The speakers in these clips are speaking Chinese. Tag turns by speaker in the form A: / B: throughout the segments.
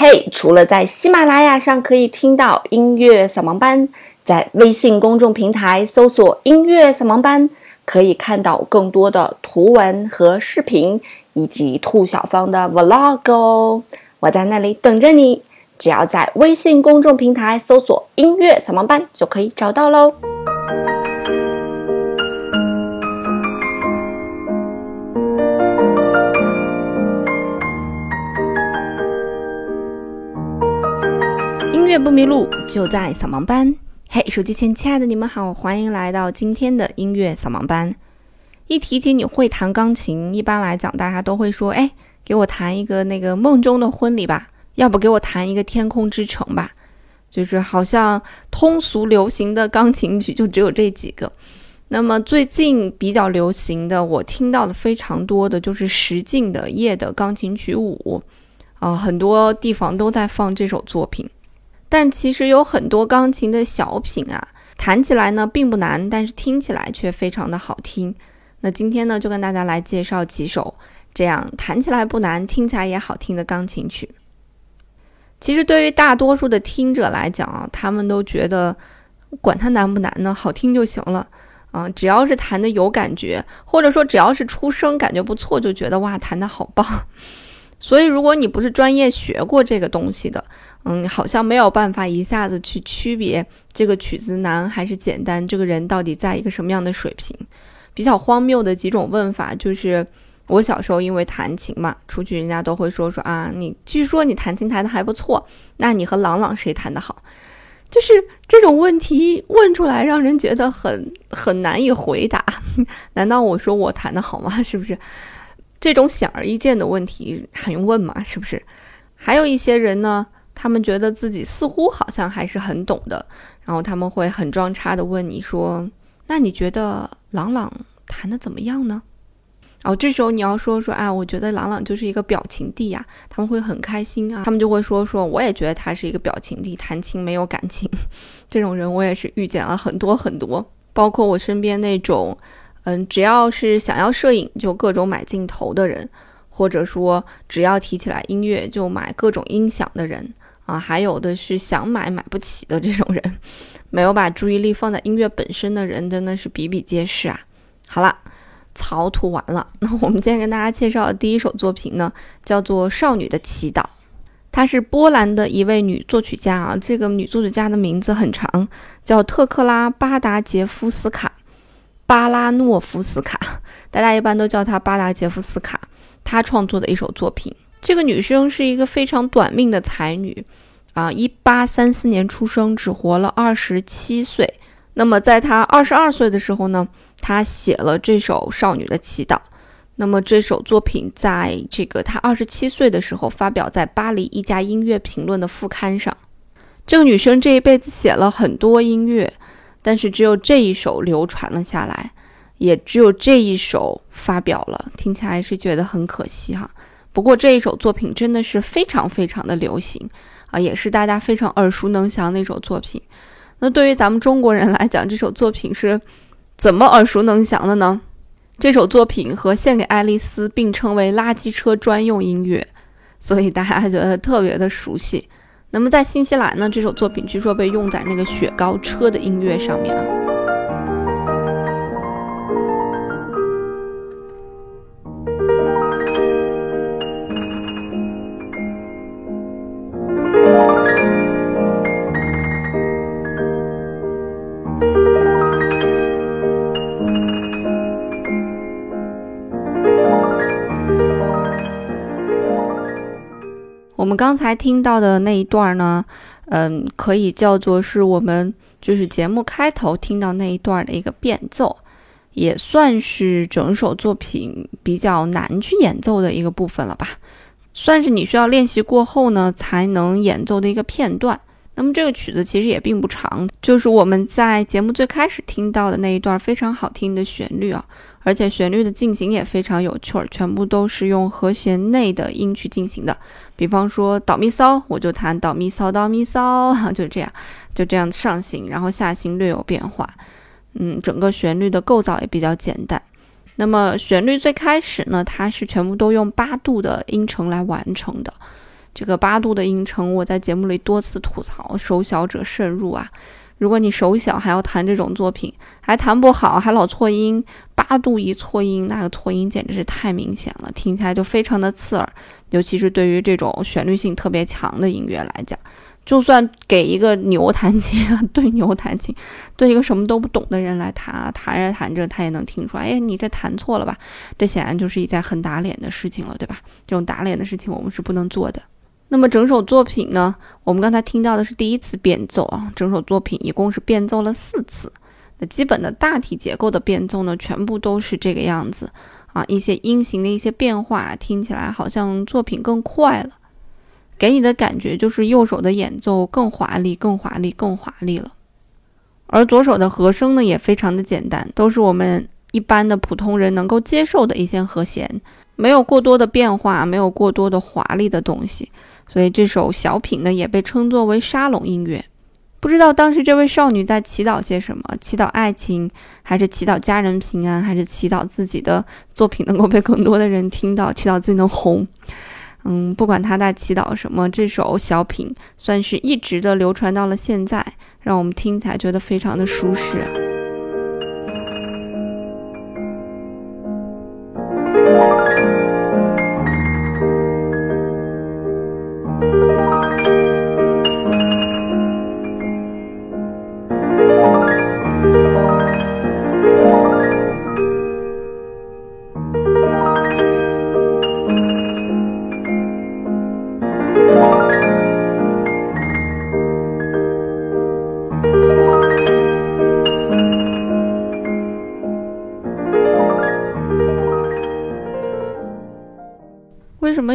A: 嘿，除了在喜马拉雅上可以听到音乐扫盲班，在微信公众平台搜索“音乐扫盲班”，可以看到更多的图文和视频，以及兔小芳的 vlog 哦。我在那里等着你，只要在微信公众平台搜索“音乐扫盲班”就可以找到喽。不迷路，就在扫盲班。嘿，手机前亲爱的你们好，欢迎来到今天的音乐扫盲班。一提起你会弹钢琴，一般来讲大家都会说：“哎，给我弹一个那个梦中的婚礼吧，要不给我弹一个天空之城吧。”就是好像通俗流行的钢琴曲就只有这几个。那么最近比较流行的，我听到的非常多的就是石进的《夜的钢琴曲五》啊，很多地方都在放这首作品。但其实有很多钢琴的小品啊，弹起来呢并不难，但是听起来却非常的好听。那今天呢，就跟大家来介绍几首这样弹起来不难、听起来也好听的钢琴曲。其实对于大多数的听者来讲啊，他们都觉得管它难不难呢，好听就行了啊。只要是弹的有感觉，或者说只要是出声感觉不错，就觉得哇，弹的好棒。所以如果你不是专业学过这个东西的，嗯，好像没有办法一下子去区别这个曲子难还是简单，这个人到底在一个什么样的水平？比较荒谬的几种问法就是，我小时候因为弹琴嘛，出去人家都会说说啊，你据说你弹琴弹的还不错，那你和朗朗谁弹的好？就是这种问题问出来，让人觉得很很难以回答。难道我说我弹的好吗？是不是？这种显而易见的问题还用问吗？是不是？还有一些人呢？他们觉得自己似乎好像还是很懂的，然后他们会很装叉的问你说：“那你觉得朗朗弹的怎么样呢？”哦，这时候你要说说啊，我觉得朗朗就是一个表情帝呀，他们会很开心啊，他们就会说说，我也觉得他是一个表情帝，弹琴没有感情。这种人我也是遇见了很多很多，包括我身边那种，嗯，只要是想要摄影就各种买镜头的人，或者说只要提起来音乐就买各种音响的人。啊，还有的是想买买不起的这种人，没有把注意力放在音乐本身的人，真的是比比皆是啊。好了，槽吐完了，那我们今天跟大家介绍的第一首作品呢，叫做《少女的祈祷》，她是波兰的一位女作曲家啊。这个女作曲家的名字很长，叫特克拉巴达杰夫斯卡，巴拉诺夫斯卡，大家一般都叫她巴达杰夫斯卡。她创作的一首作品。这个女生是一个非常短命的才女，啊，一八三四年出生，只活了二十七岁。那么在她二十二岁的时候呢，她写了这首《少女的祈祷》。那么这首作品在这个她二十七岁的时候发表在巴黎一家音乐评论的副刊上。这个女生这一辈子写了很多音乐，但是只有这一首流传了下来，也只有这一首发表了，听起来是觉得很可惜哈。不过这一首作品真的是非常非常的流行啊，也是大家非常耳熟能详的一首作品。那对于咱们中国人来讲，这首作品是怎么耳熟能详的呢？这首作品和《献给爱丽丝》并称为垃圾车专用音乐，所以大家觉得特别的熟悉。那么在新西兰呢，这首作品据说被用在那个雪糕车的音乐上面啊。我们刚才听到的那一段呢，嗯，可以叫做是我们就是节目开头听到那一段的一个变奏，也算是整首作品比较难去演奏的一个部分了吧，算是你需要练习过后呢才能演奏的一个片段。那么这个曲子其实也并不长，就是我们在节目最开始听到的那一段非常好听的旋律啊。而且旋律的进行也非常有趣儿，全部都是用和弦内的音去进行的。比方说导咪骚，我就弹导咪骚，导咪骚，就这样，就这样上行，然后下行略有变化。嗯，整个旋律的构造也比较简单。那么旋律最开始呢，它是全部都用八度的音程来完成的。这个八度的音程，我在节目里多次吐槽，手小者慎入啊。如果你手小还要弹这种作品，还弹不好，还老错音，八度一错音，那个错音简直是太明显了，听起来就非常的刺耳。尤其是对于这种旋律性特别强的音乐来讲，就算给一个牛弹琴，对牛弹琴，对一个什么都不懂的人来弹，弹着弹着他也能听出来，哎，你这弹错了吧？这显然就是一件很打脸的事情了，对吧？这种打脸的事情我们是不能做的。那么整首作品呢？我们刚才听到的是第一次变奏啊，整首作品一共是变奏了四次。那基本的大体结构的变奏呢，全部都是这个样子啊。一些音型的一些变化，听起来好像作品更快了，给你的感觉就是右手的演奏更华丽、更华丽、更华丽了。而左手的和声呢，也非常的简单，都是我们一般的普通人能够接受的一些和弦，没有过多的变化，没有过多的华丽的东西。所以这首小品呢，也被称作为沙龙音乐。不知道当时这位少女在祈祷些什么？祈祷爱情，还是祈祷家人平安，还是祈祷自己的作品能够被更多的人听到，祈祷自己能红？嗯，不管她在祈祷什么，这首小品算是一直的流传到了现在，让我们听起来觉得非常的舒适。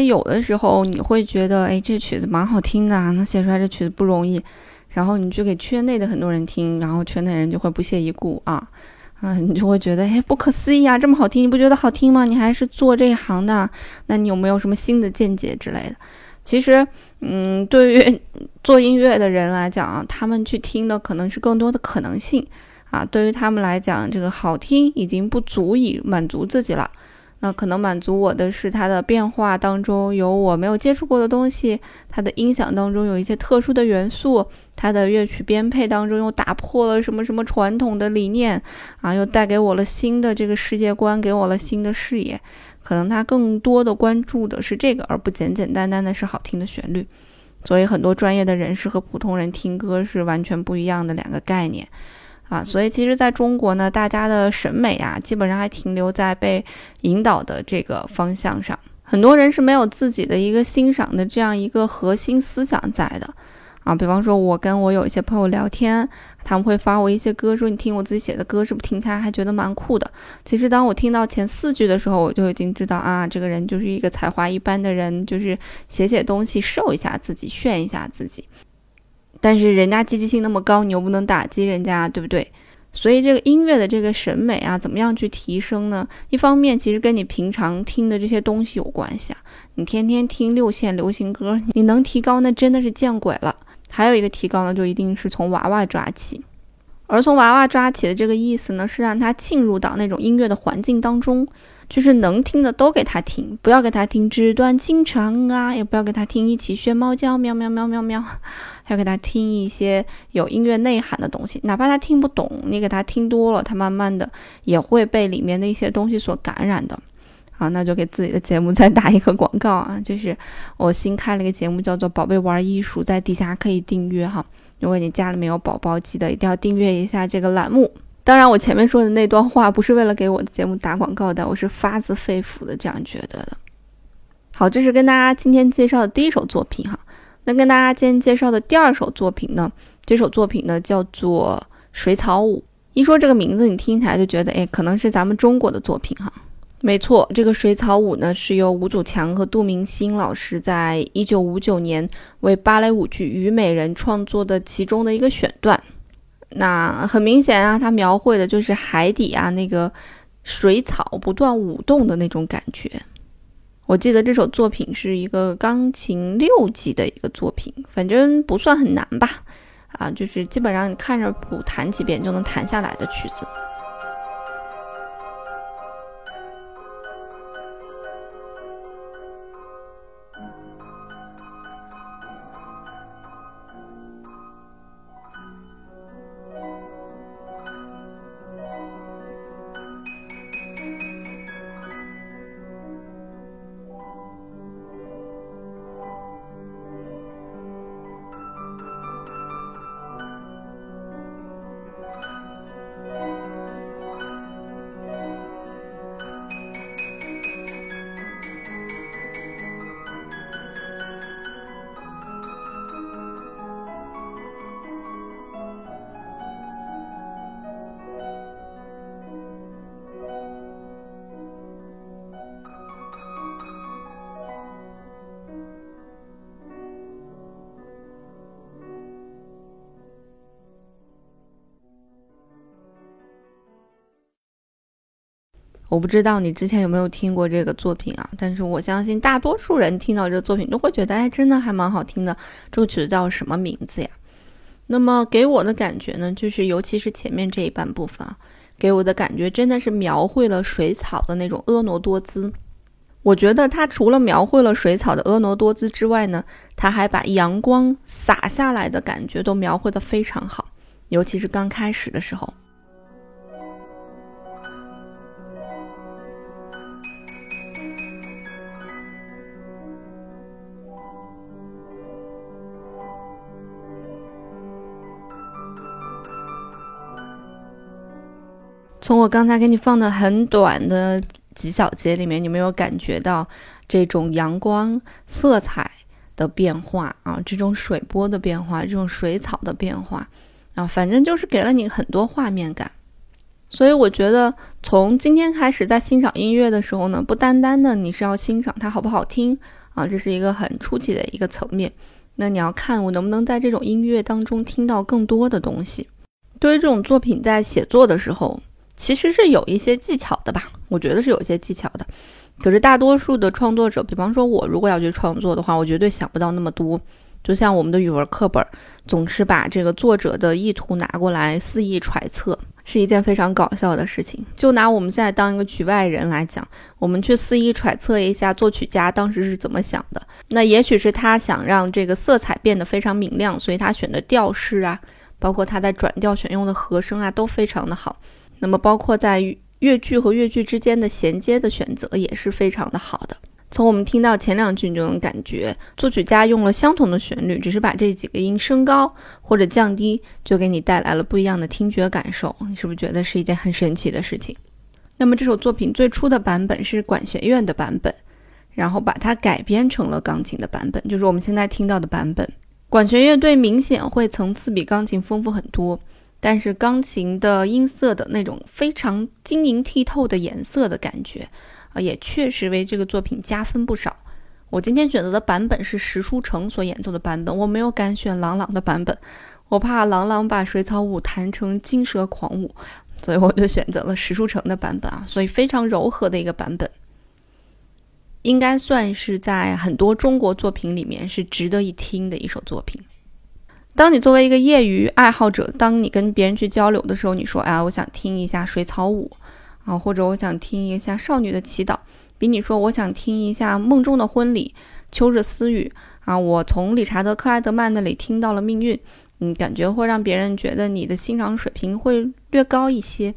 A: 有的时候你会觉得，哎，这曲子蛮好听的，能写出来这曲子不容易，然后你去给圈内的很多人听，然后圈内人就会不屑一顾啊，啊，你就会觉得，哎，不可思议啊，这么好听，你不觉得好听吗？你还是做这一行的，那你有没有什么新的见解之类的？其实，嗯，对于做音乐的人来讲啊，他们去听的可能是更多的可能性啊，对于他们来讲，这个好听已经不足以满足自己了。那可能满足我的是它的变化当中有我没有接触过的东西，它的音响当中有一些特殊的元素，它的乐曲编配当中又打破了什么什么传统的理念啊，又带给我了新的这个世界观，给我了新的视野。可能他更多的关注的是这个，而不简简单单的是好听的旋律。所以很多专业的人士和普通人听歌是完全不一样的两个概念。啊，所以其实在中国呢，大家的审美啊，基本上还停留在被引导的这个方向上。很多人是没有自己的一个欣赏的这样一个核心思想在的。啊，比方说，我跟我有一些朋友聊天，他们会发我一些歌，说你听我自己写的歌，是不是听起来还觉得蛮酷的？其实当我听到前四句的时候，我就已经知道啊，这个人就是一个才华一般的人，就是写写东西秀一下自己，炫一下自己。但是人家积极性那么高，你又不能打击人家，对不对？所以这个音乐的这个审美啊，怎么样去提升呢？一方面其实跟你平常听的这些东西有关系啊。你天天听六线流行歌，你能提高那真的是见鬼了。还有一个提高呢，就一定是从娃娃抓起。而从娃娃抓起的这个意思呢，是让他进入到那种音乐的环境当中。就是能听的都给他听，不要给他听纸短情长啊，也不要给他听一起学猫叫喵喵喵喵喵，还要给他听一些有音乐内涵的东西。哪怕他听不懂，你给他听多了，他慢慢的也会被里面的一些东西所感染的。好，那就给自己的节目再打一个广告啊，就是我新开了一个节目，叫做《宝贝玩艺术》，在底下可以订阅哈。如果你家里面有宝宝，记得一定要订阅一下这个栏目。当然，我前面说的那段话不是为了给我的节目打广告的，我是发自肺腑的这样觉得的。好，这是跟大家今天介绍的第一首作品哈。那跟大家今天介绍的第二首作品呢，这首作品呢叫做《水草舞》。一说这个名字，你听起来就觉得，哎，可能是咱们中国的作品哈。没错，这个《水草舞》呢是由吴祖强和杜明星老师在一九五九年为芭蕾舞剧《虞美人》创作的其中的一个选段。那很明显啊，它描绘的就是海底啊那个水草不断舞动的那种感觉。我记得这首作品是一个钢琴六级的一个作品，反正不算很难吧？啊，就是基本上你看着谱弹几遍就能弹下来的曲子。我不知道你之前有没有听过这个作品啊？但是我相信大多数人听到这个作品都会觉得，哎，真的还蛮好听的。这个曲子叫什么名字呀？那么给我的感觉呢，就是尤其是前面这一半部分啊，给我的感觉真的是描绘了水草的那种婀娜多姿。我觉得它除了描绘了水草的婀娜多姿之外呢，它还把阳光洒下来的感觉都描绘得非常好，尤其是刚开始的时候。从我刚才给你放的很短的几小节里面，你没有感觉到这种阳光色彩的变化啊？这种水波的变化，这种水草的变化啊，反正就是给了你很多画面感。所以我觉得，从今天开始，在欣赏音乐的时候呢，不单单的你是要欣赏它好不好听啊，这是一个很初级的一个层面。那你要看我能不能在这种音乐当中听到更多的东西。对于这种作品，在写作的时候。其实是有一些技巧的吧，我觉得是有一些技巧的。可是大多数的创作者，比方说我如果要去创作的话，我绝对想不到那么多。就像我们的语文课本，总是把这个作者的意图拿过来肆意揣测，是一件非常搞笑的事情。就拿我们现在当一个局外人来讲，我们去肆意揣测一下作曲家当时是怎么想的。那也许是他想让这个色彩变得非常明亮，所以他选的调式啊，包括他在转调选用的和声啊，都非常的好。那么，包括在乐句和乐句之间的衔接的选择也是非常的好的。从我们听到前两句，你就能感觉作曲家用了相同的旋律，只是把这几个音升高或者降低，就给你带来了不一样的听觉感受。你是不是觉得是一件很神奇的事情？那么这首作品最初的版本是管弦乐的版本，然后把它改编成了钢琴的版本，就是我们现在听到的版本。管弦乐队明显会层次比钢琴丰富很多。但是钢琴的音色的那种非常晶莹剔透的颜色的感觉啊，也确实为这个作品加分不少。我今天选择的版本是石书成所演奏的版本，我没有敢选郎朗的版本，我怕郎朗把水草舞弹成金蛇狂舞，所以我就选择了石书成的版本啊。所以非常柔和的一个版本，应该算是在很多中国作品里面是值得一听的一首作品。当你作为一个业余爱好者，当你跟别人去交流的时候，你说：“哎呀，我想听一下水草舞啊，或者我想听一下少女的祈祷。”比你说我想听一下梦中的婚礼、秋日私语啊，我从理查德克莱德曼那里听到了命运，嗯，感觉会让别人觉得你的欣赏水平会略高一些。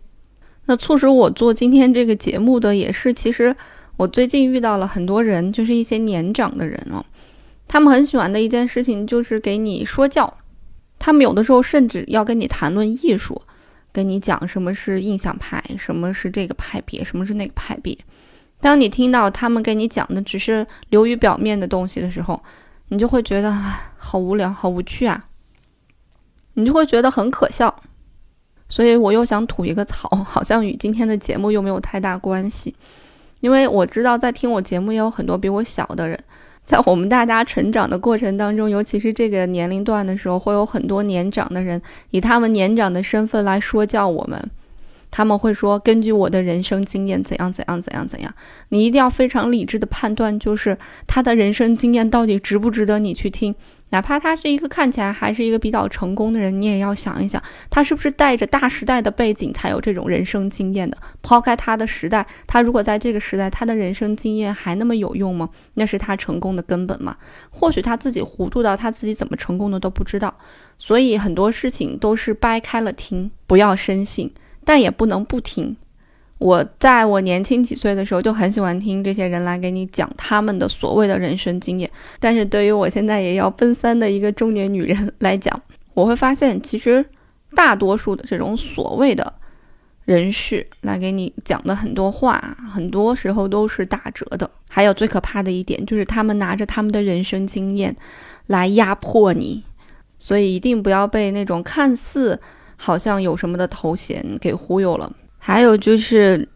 A: 那促使我做今天这个节目的也是，其实我最近遇到了很多人，就是一些年长的人哦，他们很喜欢的一件事情就是给你说教。他们有的时候甚至要跟你谈论艺术，跟你讲什么是印象派，什么是这个派别，什么是那个派别。当你听到他们跟你讲的只是流于表面的东西的时候，你就会觉得啊，好无聊，好无趣啊！你就会觉得很可笑。所以我又想吐一个槽，好像与今天的节目又没有太大关系，因为我知道在听我节目也有很多比我小的人。在我们大家成长的过程当中，尤其是这个年龄段的时候，会有很多年长的人以他们年长的身份来说教我们。他们会说：“根据我的人生经验，怎样怎样怎样怎样。”你一定要非常理智的判断，就是他的人生经验到底值不值得你去听。哪怕他是一个看起来还是一个比较成功的人，你也要想一想，他是不是带着大时代的背景才有这种人生经验的？抛开他的时代，他如果在这个时代，他的人生经验还那么有用吗？那是他成功的根本吗？或许他自己糊涂到他自己怎么成功的都不知道。所以很多事情都是掰开了听，不要深信，但也不能不听。我在我年轻几岁的时候就很喜欢听这些人来给你讲他们的所谓的人生经验，但是对于我现在也要奔三的一个中年女人来讲，我会发现其实大多数的这种所谓的人士来给你讲的很多话，很多时候都是打折的。还有最可怕的一点就是他们拿着他们的人生经验来压迫你，所以一定不要被那种看似好像有什么的头衔给忽悠了。还有就是，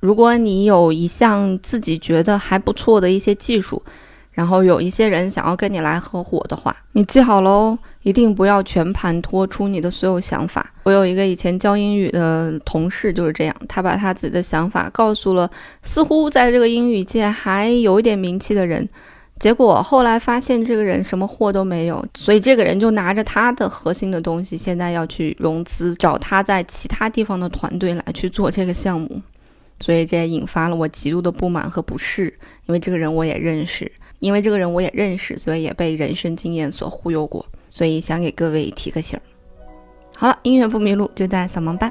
A: 如果你有一项自己觉得还不错的一些技术，然后有一些人想要跟你来合伙的话，你记好喽，一定不要全盘托出你的所有想法。我有一个以前教英语的同事就是这样，他把他自己的想法告诉了似乎在这个英语界还有一点名气的人，结果后来发现这个人什么货都没有，所以这个人就拿着他的核心的东西，现在要去融资，找他在其他地方的团队来去做这个项目，所以这也引发了我极度的不满和不适，因为这个人我也认识。因为这个人我也认识，所以也被人生经验所忽悠过，所以想给各位提个醒。好了，音乐不迷路就在扫盲班。